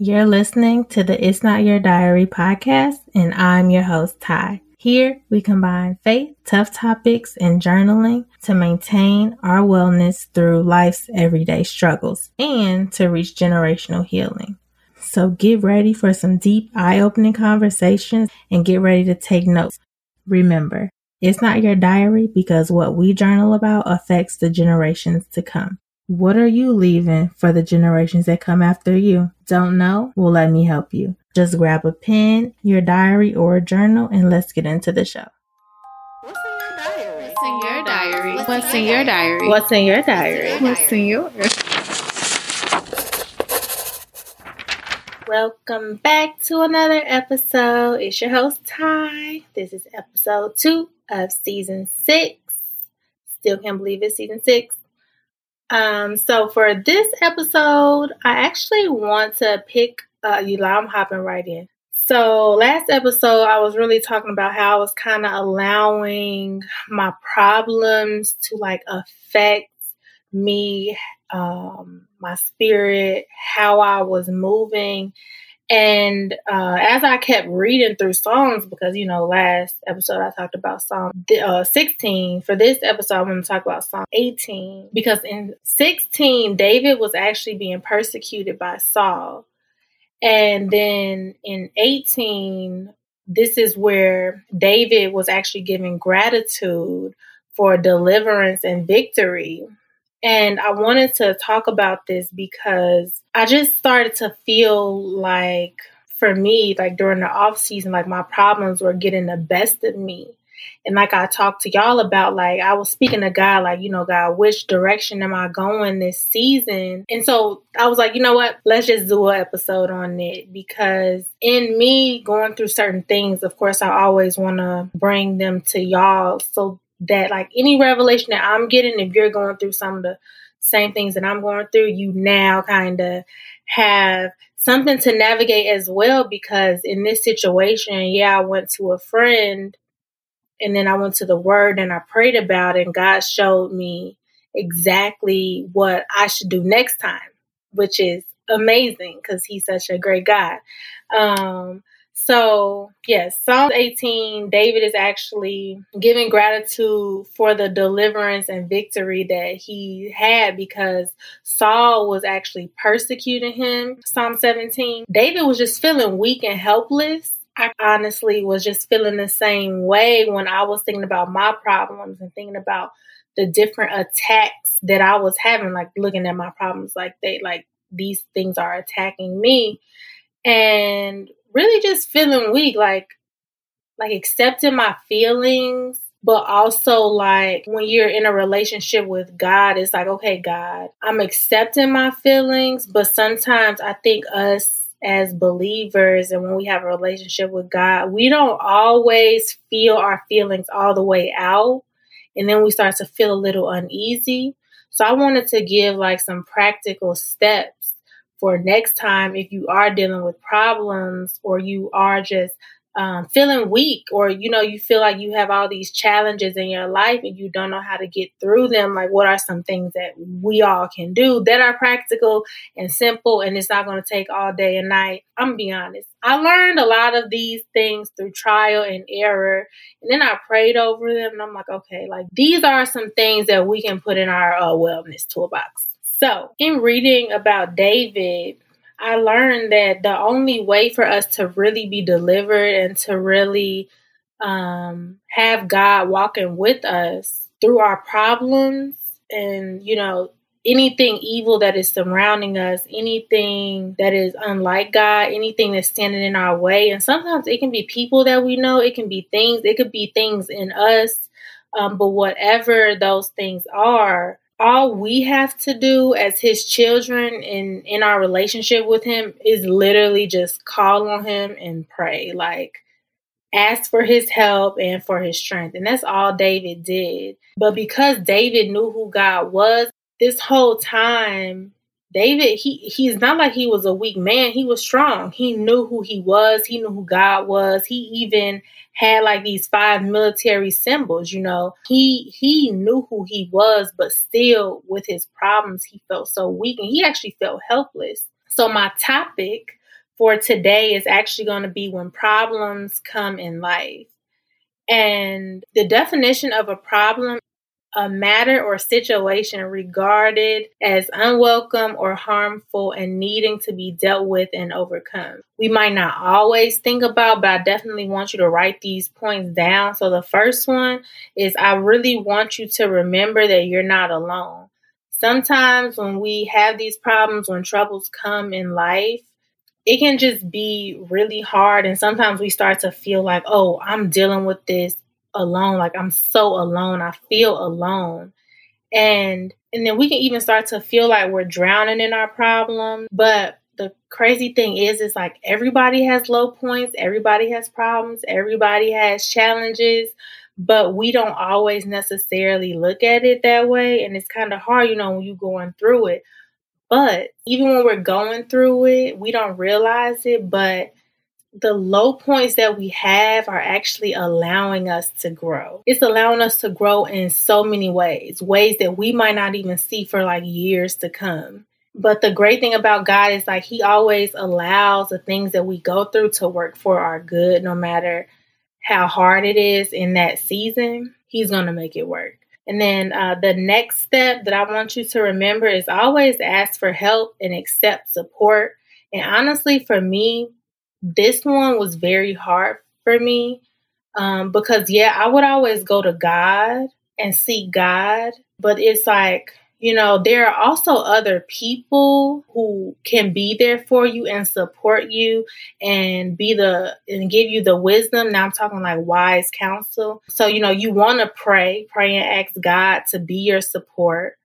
You're listening to the It's Not Your Diary podcast, and I'm your host, Ty. Here, we combine faith, tough topics, and journaling to maintain our wellness through life's everyday struggles and to reach generational healing. So get ready for some deep, eye opening conversations and get ready to take notes. Remember, it's not your diary because what we journal about affects the generations to come. What are you leaving for the generations that come after you? Don't know? Well, let me help you. Just grab a pen, your diary, or a journal, and let's get into the show. What's in your diary? What's in your diary? What's in your diary? What's in your diary? Welcome back to another episode. It's your host, Ty. This is episode two of season six. Still can't believe it's season six. Um, so for this episode, I actually want to pick uh you I'm hopping right in. So last episode I was really talking about how I was kind of allowing my problems to like affect me, um, my spirit, how I was moving. And uh, as I kept reading through Psalms, because you know, last episode I talked about Psalm uh, 16. For this episode, I want to talk about Psalm 18 because in 16, David was actually being persecuted by Saul, and then in 18, this is where David was actually giving gratitude for deliverance and victory. And I wanted to talk about this because I just started to feel like for me, like during the off season, like my problems were getting the best of me. And like I talked to y'all about, like I was speaking to God, like, you know, God, which direction am I going this season? And so I was like, you know what? Let's just do an episode on it because in me going through certain things, of course, I always want to bring them to y'all so that like any revelation that I'm getting, if you're going through some of the same things that I'm going through, you now kind of have something to navigate as well. Because in this situation, yeah, I went to a friend and then I went to the word and I prayed about it, and God showed me exactly what I should do next time, which is amazing because He's such a great God. Um, so, yes, Psalm 18, David is actually giving gratitude for the deliverance and victory that he had because Saul was actually persecuting him. Psalm 17, David was just feeling weak and helpless. I honestly was just feeling the same way when I was thinking about my problems and thinking about the different attacks that I was having, like looking at my problems like they like these things are attacking me. And really just feeling weak, like like accepting my feelings, but also like when you're in a relationship with God, it's like, okay, God, I'm accepting my feelings, but sometimes I think us as believers and when we have a relationship with God, we don't always feel our feelings all the way out. And then we start to feel a little uneasy. So I wanted to give like some practical steps for next time if you are dealing with problems or you are just um, feeling weak or you know you feel like you have all these challenges in your life and you don't know how to get through them like what are some things that we all can do that are practical and simple and it's not going to take all day and night? I'm gonna be honest. I learned a lot of these things through trial and error and then i prayed over them and i'm like okay like these are some things that we can put in our uh, wellness toolbox so, in reading about David, I learned that the only way for us to really be delivered and to really um, have God walking with us through our problems and, you know, anything evil that is surrounding us, anything that is unlike God, anything that's standing in our way. And sometimes it can be people that we know, it can be things, it could be things in us. Um, but whatever those things are, all we have to do as his children in in our relationship with him is literally just call on him and pray. Like ask for his help and for his strength. And that's all David did. But because David knew who God was this whole time David, he he's not like he was a weak man. He was strong. He knew who he was. He knew who God was. He even had like these five military symbols, you know. He he knew who he was, but still with his problems, he felt so weak and he actually felt helpless. So my topic for today is actually going to be when problems come in life. And the definition of a problem a matter or situation regarded as unwelcome or harmful and needing to be dealt with and overcome. We might not always think about, but I definitely want you to write these points down. So the first one is I really want you to remember that you're not alone. Sometimes when we have these problems, when troubles come in life, it can just be really hard. And sometimes we start to feel like, oh, I'm dealing with this alone. Like I'm so alone. I feel alone. And and then we can even start to feel like we're drowning in our problem. But the crazy thing is is like everybody has low points, everybody has problems, everybody has challenges, but we don't always necessarily look at it that way. And it's kind of hard, you know, when you're going through it. But even when we're going through it, we don't realize it. But the low points that we have are actually allowing us to grow. It's allowing us to grow in so many ways, ways that we might not even see for like years to come. But the great thing about God is like He always allows the things that we go through to work for our good, no matter how hard it is in that season. He's going to make it work. And then uh, the next step that I want you to remember is always ask for help and accept support. And honestly, for me, this one was very hard for me um, because, yeah, I would always go to God and seek God, but it's like, you know, there are also other people who can be there for you and support you and be the and give you the wisdom. Now I'm talking like wise counsel. So, you know, you want to pray, pray and ask God to be your support.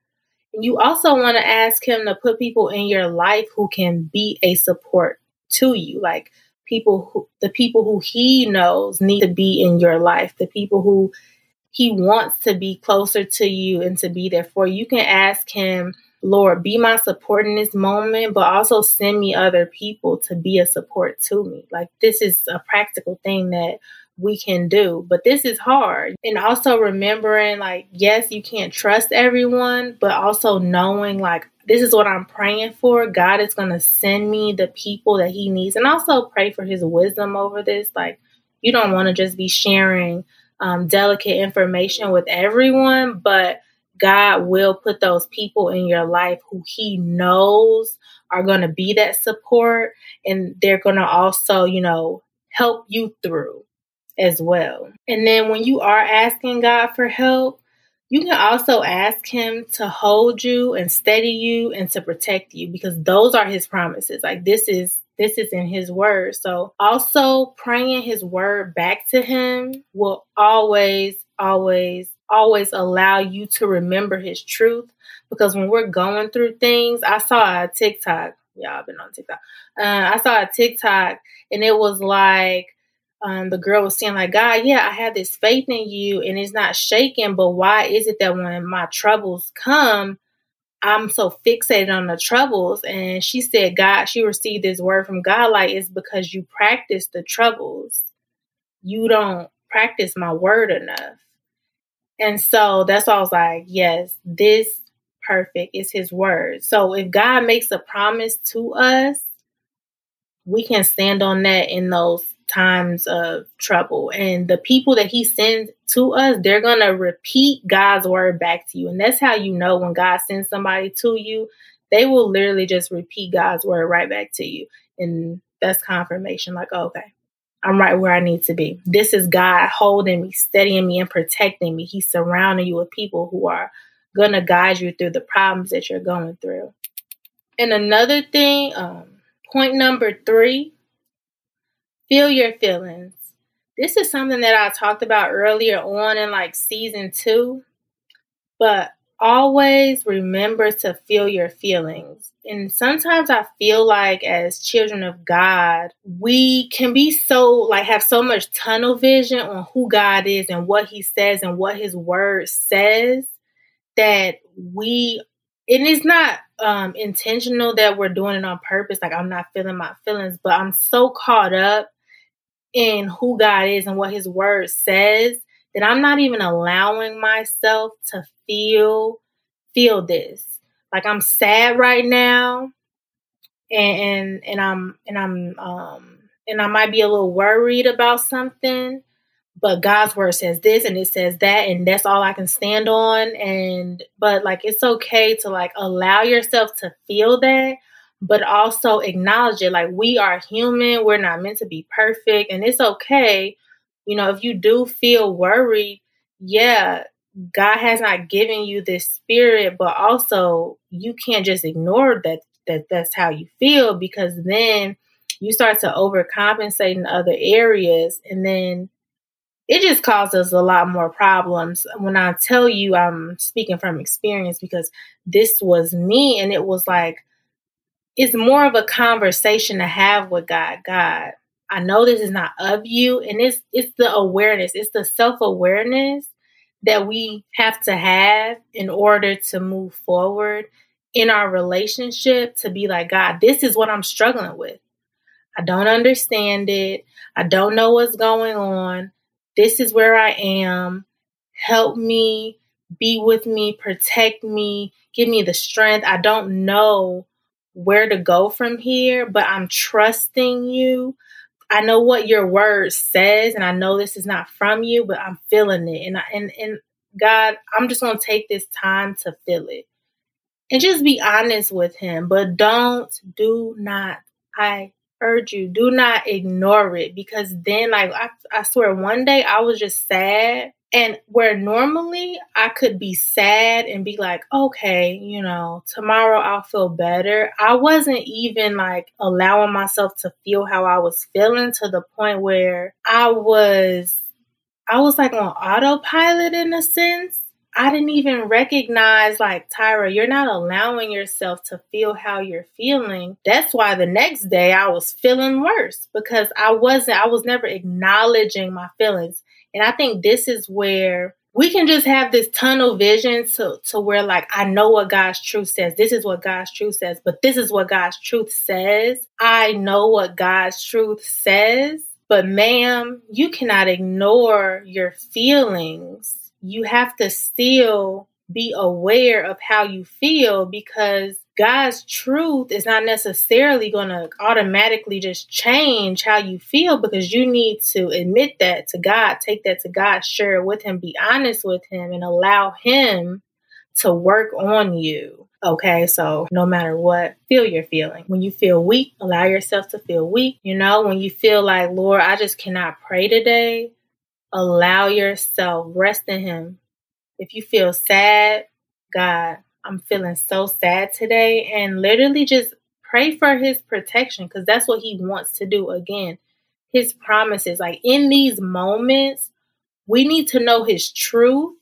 And you also want to ask him to put people in your life who can be a support to you. Like people who the people who he knows need to be in your life, the people who he wants to be closer to you and to be there for you. You can ask him, Lord, be my support in this moment, but also send me other people to be a support to me. Like this is a practical thing that we can do, but this is hard. And also remembering like yes, you can't trust everyone, but also knowing like this is what I'm praying for. God is going to send me the people that He needs. And also pray for His wisdom over this. Like, you don't want to just be sharing um, delicate information with everyone, but God will put those people in your life who He knows are going to be that support. And they're going to also, you know, help you through as well. And then when you are asking God for help, you can also ask him to hold you and steady you and to protect you because those are his promises. Like this is this is in his word. So also praying his word back to him will always always always allow you to remember his truth because when we're going through things, I saw a TikTok. I've been on TikTok. Uh, I saw a TikTok and it was like um, the girl was saying, like, God, yeah, I have this faith in you and it's not shaking, but why is it that when my troubles come, I'm so fixated on the troubles? And she said, God, she received this word from God, like, it's because you practice the troubles. You don't practice my word enough. And so that's why I was like, yes, this perfect is his word. So if God makes a promise to us, we can stand on that in those times of trouble. And the people that he sends to us, they're going to repeat God's word back to you. And that's how you know when God sends somebody to you, they will literally just repeat God's word right back to you. And that's confirmation like, okay, I'm right where I need to be. This is God holding me, steadying me, and protecting me. He's surrounding you with people who are going to guide you through the problems that you're going through. And another thing, um, point number three feel your feelings. This is something that I talked about earlier on in like season two, but always remember to feel your feelings. And sometimes I feel like as children of God, we can be so like have so much tunnel vision on who God is and what he says and what his word says that we and it's not um intentional that we're doing it on purpose like i'm not feeling my feelings but i'm so caught up in who God is and what his word says that I'm not even allowing myself to feel feel this. Like I'm sad right now and and, and I'm and I'm um and I might be a little worried about something, but God's word says this and it says that and that's all I can stand on and but like it's okay to like allow yourself to feel that but also acknowledge it like we are human, we're not meant to be perfect and it's okay. You know, if you do feel worried, yeah, God has not given you this spirit, but also you can't just ignore that that that's how you feel because then you start to overcompensate in other areas and then it just causes a lot more problems. When I tell you I'm speaking from experience because this was me and it was like it's more of a conversation to have with God. God, I know this is not of you and it's it's the awareness, it's the self-awareness that we have to have in order to move forward in our relationship to be like, God, this is what I'm struggling with. I don't understand it. I don't know what's going on. This is where I am. Help me, be with me, protect me, give me the strength. I don't know where to go from here, but I'm trusting you. I know what your word says, and I know this is not from you, but I'm feeling it. And I, and and God, I'm just gonna take this time to feel it. And just be honest with him. But don't, do not, I urge you, do not ignore it because then like I, I swear one day I was just sad and where normally I could be sad and be like, okay, you know, tomorrow I'll feel better. I wasn't even like allowing myself to feel how I was feeling to the point where I was, I was like on autopilot in a sense. I didn't even recognize, like, Tyra, you're not allowing yourself to feel how you're feeling. That's why the next day I was feeling worse because I wasn't, I was never acknowledging my feelings. And I think this is where we can just have this tunnel vision to, to where like I know what God's truth says. This is what God's truth says, but this is what God's truth says. I know what God's truth says. But ma'am, you cannot ignore your feelings. You have to still be aware of how you feel because God's truth is not necessarily going to automatically just change how you feel because you need to admit that to God, take that to God, share it with Him, be honest with Him, and allow Him to work on you. Okay, so no matter what, feel your feeling. When you feel weak, allow yourself to feel weak. You know, when you feel like, Lord, I just cannot pray today, allow yourself, rest in Him. If you feel sad, God, I'm feeling so sad today and literally just pray for his protection because that's what he wants to do again. His promises, like in these moments, we need to know his truth,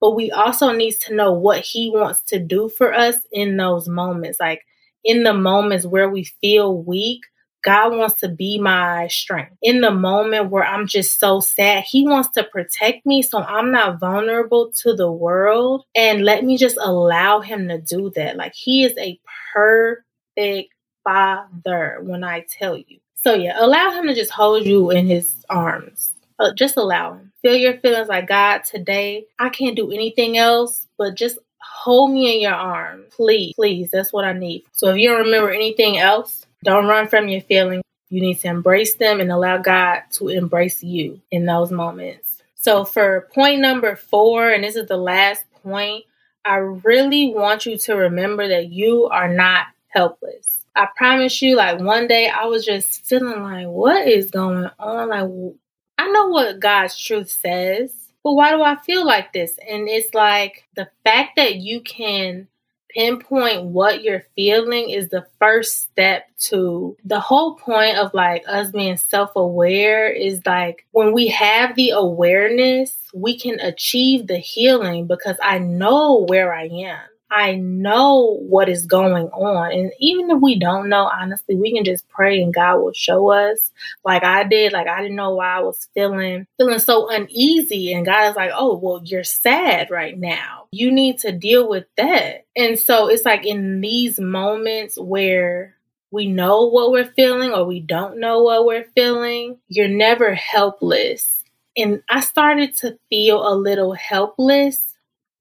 but we also need to know what he wants to do for us in those moments. Like in the moments where we feel weak, God wants to be my strength. In the moment where I'm just so sad, He wants to protect me so I'm not vulnerable to the world. And let me just allow Him to do that. Like, He is a perfect Father when I tell you. So, yeah, allow Him to just hold you in His arms. Uh, just allow Him. Feel your feelings like, God, today I can't do anything else, but just hold me in your arms. Please, please. That's what I need. So, if you don't remember anything else, don't run from your feelings. You need to embrace them and allow God to embrace you in those moments. So, for point number four, and this is the last point, I really want you to remember that you are not helpless. I promise you, like one day I was just feeling like, what is going on? Like, I know what God's truth says, but why do I feel like this? And it's like the fact that you can pinpoint what you're feeling is the first step to the whole point of like us being self aware is like when we have the awareness, we can achieve the healing because I know where I am. I know what is going on. And even if we don't know, honestly, we can just pray and God will show us. Like I did, like I didn't know why I was feeling feeling so uneasy. And God is like, oh, well, you're sad right now. You need to deal with that. And so it's like in these moments where we know what we're feeling or we don't know what we're feeling, you're never helpless. And I started to feel a little helpless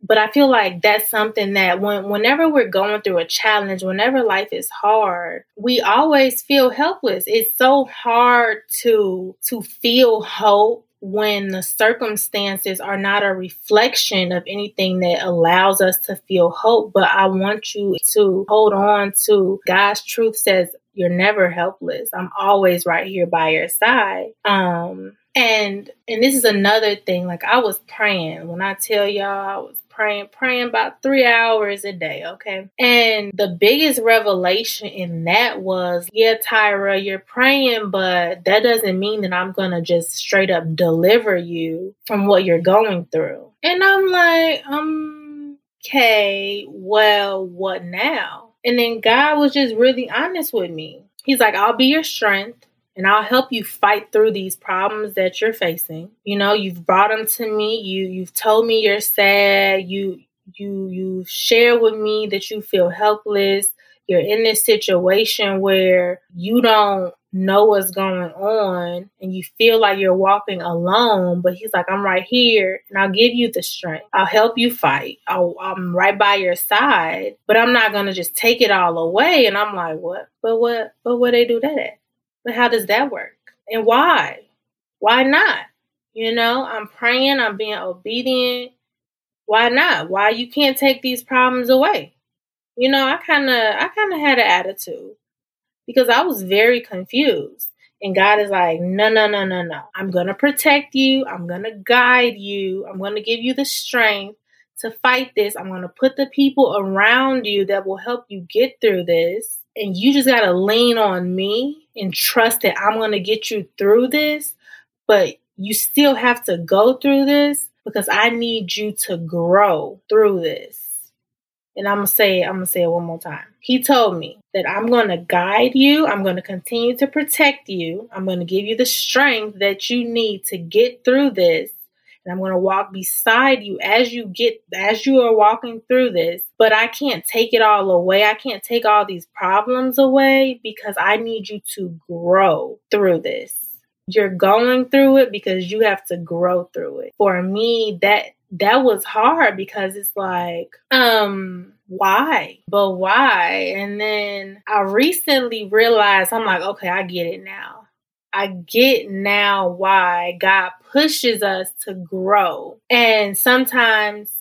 but I feel like that's something that when whenever we're going through a challenge, whenever life is hard, we always feel helpless. It's so hard to to feel hope when the circumstances are not a reflection of anything that allows us to feel hope. But I want you to hold on to God's truth says you're never helpless. I'm always right here by your side. Um and and this is another thing like I was praying when I tell y'all I was praying, praying about three hours a day, okay? And the biggest revelation in that was, yeah, Tyra, you're praying, but that doesn't mean that I'm gonna just straight up deliver you from what you're going through. And I'm like, um, okay, well, what now? And then God was just really honest with me. He's like, I'll be your strength and I'll help you fight through these problems that you're facing. You know, you've brought them to me. You you've told me you're sad. You you you share with me that you feel helpless. You're in this situation where you don't know what's going on and you feel like you're walking alone, but he's like, I'm right here and I'll give you the strength. I'll help you fight. i am right by your side, but I'm not going to just take it all away. And I'm like, what? But what? But what they do that at? But how does that work? And why? Why not? You know, I'm praying, I'm being obedient. Why not? Why you can't take these problems away? You know, I kind of I kind of had an attitude because I was very confused. And God is like, no, no, no, no, no. I'm going to protect you. I'm going to guide you. I'm going to give you the strength to fight this. I'm going to put the people around you that will help you get through this and you just got to lean on me and trust that I'm going to get you through this. But you still have to go through this because I need you to grow through this. And I'm going to say it, I'm going to say it one more time. He told me that I'm going to guide you. I'm going to continue to protect you. I'm going to give you the strength that you need to get through this and I'm going to walk beside you as you get as you are walking through this. But I can't take it all away. I can't take all these problems away because I need you to grow through this. You're going through it because you have to grow through it. For me, that that was hard because it's like, um, why? But why? And then I recently realized I'm like, okay, I get it now I get now why God pushes us to grow. And sometimes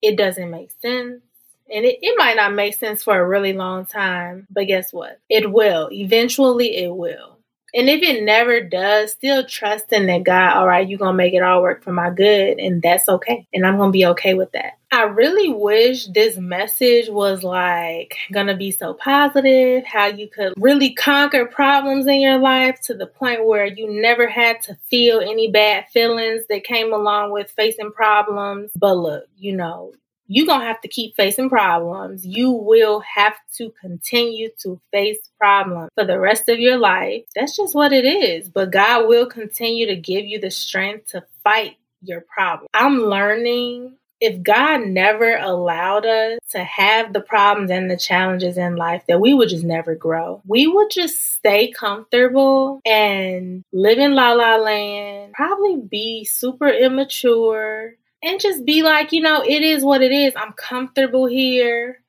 it doesn't make sense. And it, it might not make sense for a really long time, but guess what? It will. Eventually, it will. And if it never does, still trusting that God, all right, you're going to make it all work for my good, and that's okay. And I'm going to be okay with that. I really wish this message was like going to be so positive, how you could really conquer problems in your life to the point where you never had to feel any bad feelings that came along with facing problems. But look, you know, you're going to have to keep facing problems. You will have to continue to face problems for the rest of your life. That's just what it is. But God will continue to give you the strength to fight your problem. I'm learning if God never allowed us to have the problems and the challenges in life, that we would just never grow. We would just stay comfortable and live in la la land, probably be super immature, and just be like, you know, it is what it is. I'm comfortable here.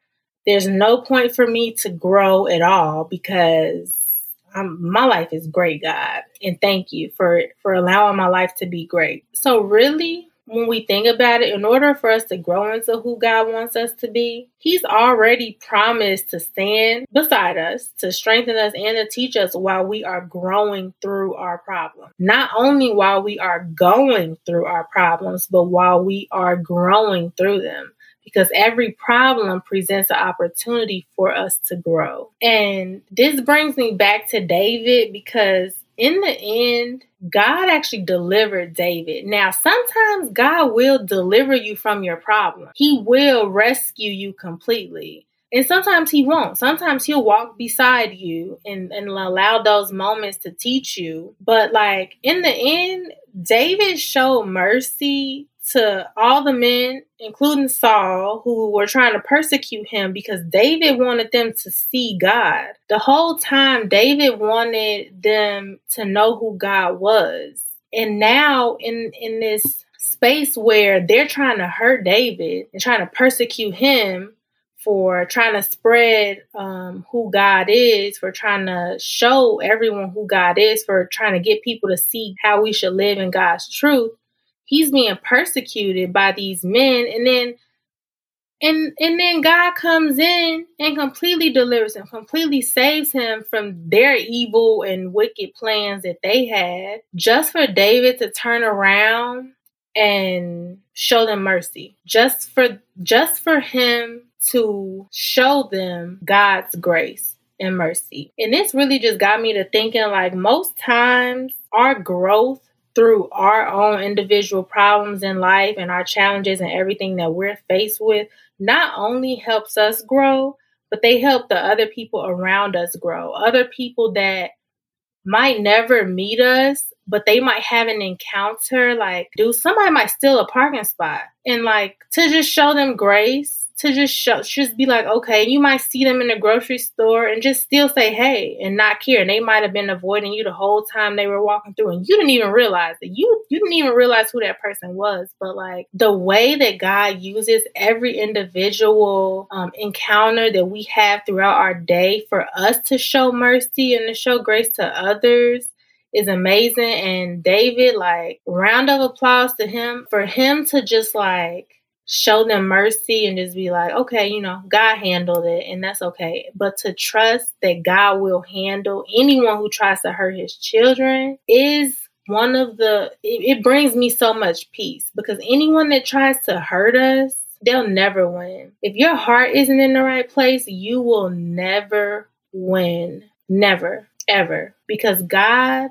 There's no point for me to grow at all because I'm, my life is great, God. And thank you for for allowing my life to be great. So really, when we think about it, in order for us to grow into who God wants us to be, He's already promised to stand beside us, to strengthen us, and to teach us while we are growing through our problems. Not only while we are going through our problems, but while we are growing through them because every problem presents an opportunity for us to grow. And this brings me back to David because in the end, God actually delivered David. Now, sometimes God will deliver you from your problem. He will rescue you completely. And sometimes he won't. Sometimes he'll walk beside you and, and allow those moments to teach you. But like in the end, David showed mercy to all the men, including Saul, who were trying to persecute him because David wanted them to see God. The whole time, David wanted them to know who God was. And now, in, in this space where they're trying to hurt David and trying to persecute him for trying to spread um, who God is, for trying to show everyone who God is, for trying to get people to see how we should live in God's truth. He's being persecuted by these men, and then and and then God comes in and completely delivers him, completely saves him from their evil and wicked plans that they had, just for David to turn around and show them mercy. Just for just for him to show them God's grace and mercy. And this really just got me to thinking like most times our growth through our own individual problems in life and our challenges and everything that we're faced with not only helps us grow, but they help the other people around us grow. Other people that might never meet us, but they might have an encounter. Like, dude, somebody might steal a parking spot. And like to just show them grace to just show, just be like, okay, you might see them in the grocery store and just still say hey and not care. And they might have been avoiding you the whole time they were walking through, and you didn't even realize that you you didn't even realize who that person was. But like the way that God uses every individual um, encounter that we have throughout our day for us to show mercy and to show grace to others is amazing. And David, like, round of applause to him for him to just like show them mercy and just be like, okay, you know, God handled it and that's okay. But to trust that God will handle anyone who tries to hurt his children is one of the, it, it brings me so much peace because anyone that tries to hurt us, they'll never win. If your heart isn't in the right place, you will never win. Never, ever. Because God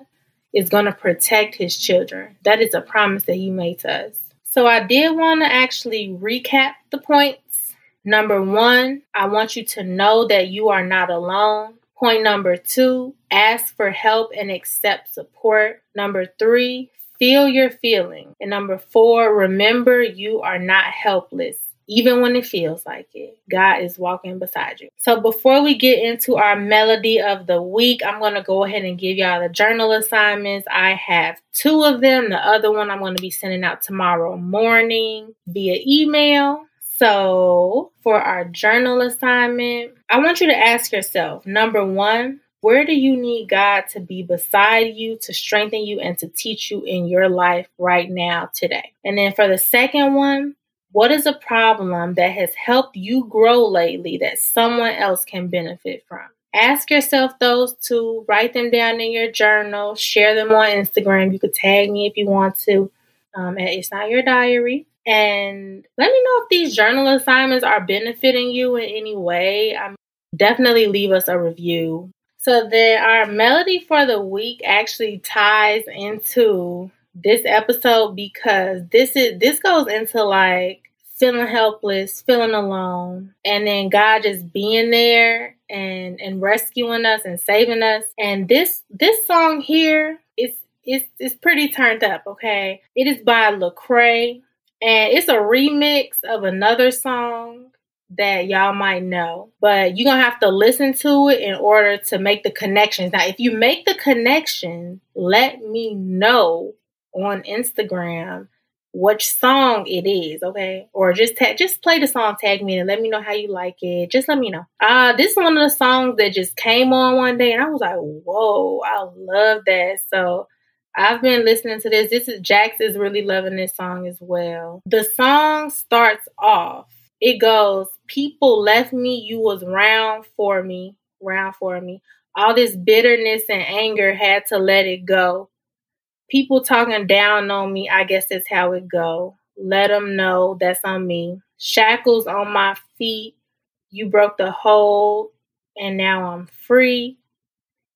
is going to protect his children. That is a promise that he made to us. So I did want to actually recap the points. Number one, I want you to know that you are not alone. Point number two, ask for help and accept support. Number three, feel your feelings. And number four, remember you are not helpless even when it feels like it. God is walking beside you. So before we get into our melody of the week, I'm going to go ahead and give y'all the journal assignments. I have two of them. The other one I'm going to be sending out tomorrow morning via email. So for our journal assignment, I want you to ask yourself number one, where do you need God to be beside you, to strengthen you, and to teach you in your life right now, today? And then for the second one, what is a problem that has helped you grow lately that someone else can benefit from? Ask yourself those two, write them down in your journal, share them on Instagram. You could tag me if you want to um, It's Not Your Diary. And let me know if these journal assignments are benefiting you in any way. Um, definitely leave us a review. So then our melody for the week actually ties into this episode because this is this goes into like feeling helpless, feeling alone, and then God just being there and and rescuing us and saving us. And this this song here is is is pretty turned up, okay? It is by Lecrae and it's a remix of another song that y'all might know, but you're gonna have to listen to it in order to make the connections. Now, if you make the connection, let me know on Instagram which song it is, okay? Or just ta- just play the song, tag me, and let me know how you like it. Just let me know. Uh, this is one of the songs that just came on one day, and I was like, whoa, I love that. So I've been listening to this. This is Jax is really loving this song as well. The song starts off. It goes, "People left me, you was round for me, round for me. All this bitterness and anger had to let it go." People talking down on me, I guess that's how it go. Let them know that's on me. Shackles on my feet. You broke the hold and now I'm free.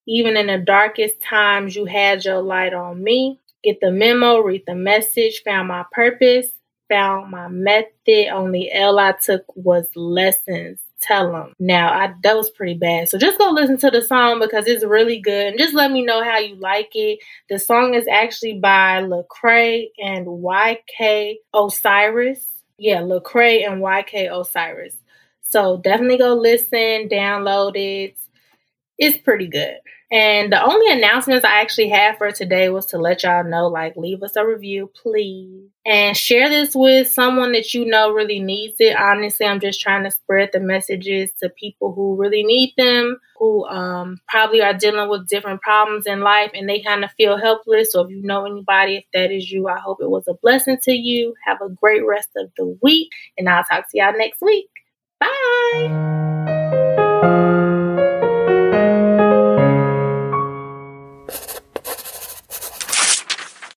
Even in the darkest times, you had your light on me. Get the memo, read the message, found my purpose, found my method. Only L I took was lessons tell them. Now, I that was pretty bad. So just go listen to the song because it's really good and just let me know how you like it. The song is actually by Lecrae and YK Osiris. Yeah, Lecrae and YK Osiris. So definitely go listen, download it. It's pretty good. And the only announcements I actually had for today was to let y'all know like, leave us a review, please. And share this with someone that you know really needs it. Honestly, I'm just trying to spread the messages to people who really need them, who um, probably are dealing with different problems in life and they kind of feel helpless. So if you know anybody, if that is you, I hope it was a blessing to you. Have a great rest of the week. And I'll talk to y'all next week. Bye.